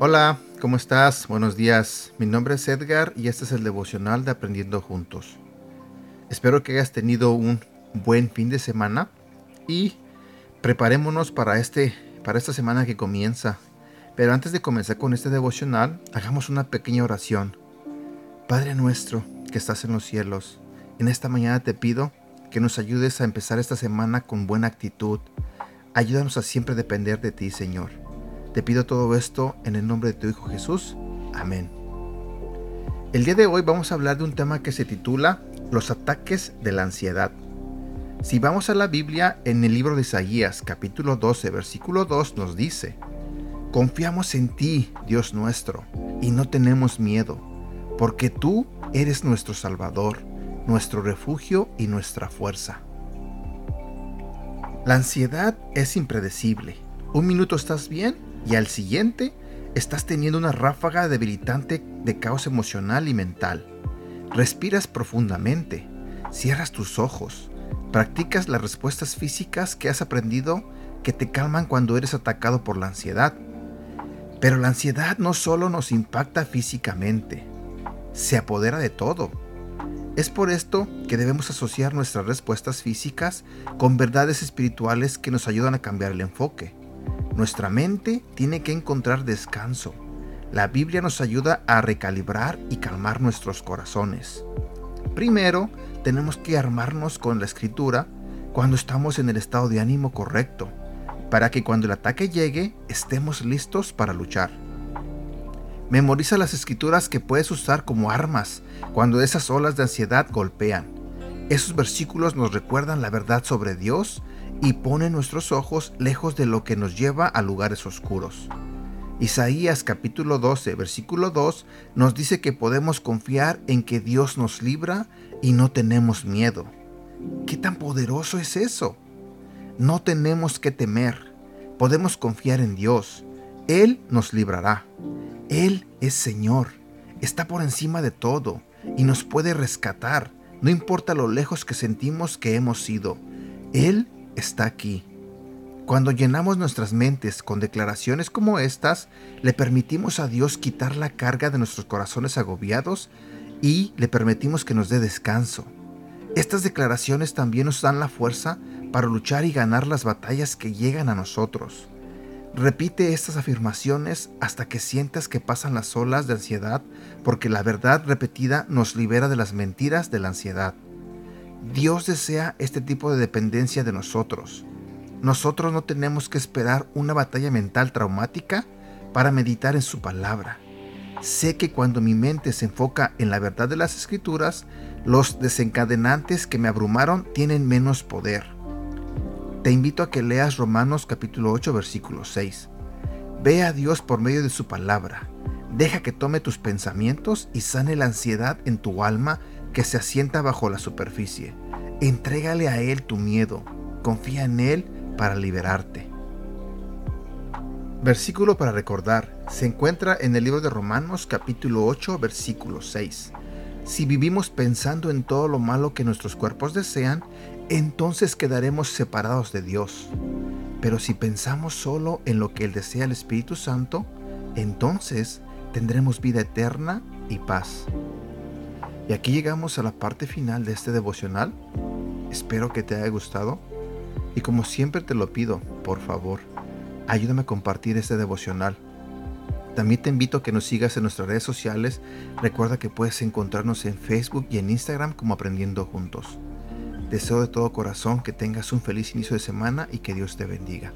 Hola, ¿cómo estás? Buenos días. Mi nombre es Edgar y este es el devocional de Aprendiendo Juntos. Espero que hayas tenido un buen fin de semana y preparémonos para, este, para esta semana que comienza. Pero antes de comenzar con este devocional, hagamos una pequeña oración. Padre nuestro que estás en los cielos, en esta mañana te pido que nos ayudes a empezar esta semana con buena actitud. Ayúdanos a siempre depender de ti, Señor. Te pido todo esto en el nombre de tu Hijo Jesús. Amén. El día de hoy vamos a hablar de un tema que se titula Los ataques de la ansiedad. Si vamos a la Biblia, en el libro de Isaías capítulo 12 versículo 2 nos dice, Confiamos en ti, Dios nuestro, y no tenemos miedo, porque tú eres nuestro Salvador, nuestro refugio y nuestra fuerza. La ansiedad es impredecible. Un minuto estás bien y al siguiente estás teniendo una ráfaga debilitante de caos emocional y mental. Respiras profundamente, cierras tus ojos, practicas las respuestas físicas que has aprendido que te calman cuando eres atacado por la ansiedad. Pero la ansiedad no solo nos impacta físicamente, se apodera de todo. Es por esto que debemos asociar nuestras respuestas físicas con verdades espirituales que nos ayudan a cambiar el enfoque. Nuestra mente tiene que encontrar descanso. La Biblia nos ayuda a recalibrar y calmar nuestros corazones. Primero, tenemos que armarnos con la escritura cuando estamos en el estado de ánimo correcto, para que cuando el ataque llegue estemos listos para luchar. Memoriza las escrituras que puedes usar como armas cuando esas olas de ansiedad golpean. Esos versículos nos recuerdan la verdad sobre Dios y pone nuestros ojos lejos de lo que nos lleva a lugares oscuros. Isaías capítulo 12, versículo 2 nos dice que podemos confiar en que Dios nos libra y no tenemos miedo. ¿Qué tan poderoso es eso? No tenemos que temer, podemos confiar en Dios. Él nos librará. Él es Señor, está por encima de todo y nos puede rescatar, no importa lo lejos que sentimos que hemos ido. Él está aquí. Cuando llenamos nuestras mentes con declaraciones como estas, le permitimos a Dios quitar la carga de nuestros corazones agobiados y le permitimos que nos dé descanso. Estas declaraciones también nos dan la fuerza para luchar y ganar las batallas que llegan a nosotros. Repite estas afirmaciones hasta que sientas que pasan las olas de ansiedad, porque la verdad repetida nos libera de las mentiras de la ansiedad. Dios desea este tipo de dependencia de nosotros. Nosotros no tenemos que esperar una batalla mental traumática para meditar en su palabra. Sé que cuando mi mente se enfoca en la verdad de las escrituras, los desencadenantes que me abrumaron tienen menos poder. Te invito a que leas Romanos capítulo 8 versículo 6. Ve a Dios por medio de su palabra. Deja que tome tus pensamientos y sane la ansiedad en tu alma que se asienta bajo la superficie. Entrégale a Él tu miedo. Confía en Él para liberarte. Versículo para recordar. Se encuentra en el libro de Romanos capítulo 8 versículo 6. Si vivimos pensando en todo lo malo que nuestros cuerpos desean, entonces quedaremos separados de Dios. Pero si pensamos solo en lo que Él desea el Espíritu Santo, entonces tendremos vida eterna y paz. Y aquí llegamos a la parte final de este devocional. Espero que te haya gustado. Y como siempre te lo pido, por favor, ayúdame a compartir este devocional. También te invito a que nos sigas en nuestras redes sociales. Recuerda que puedes encontrarnos en Facebook y en Instagram como Aprendiendo Juntos. Deseo de todo corazón que tengas un feliz inicio de semana y que Dios te bendiga.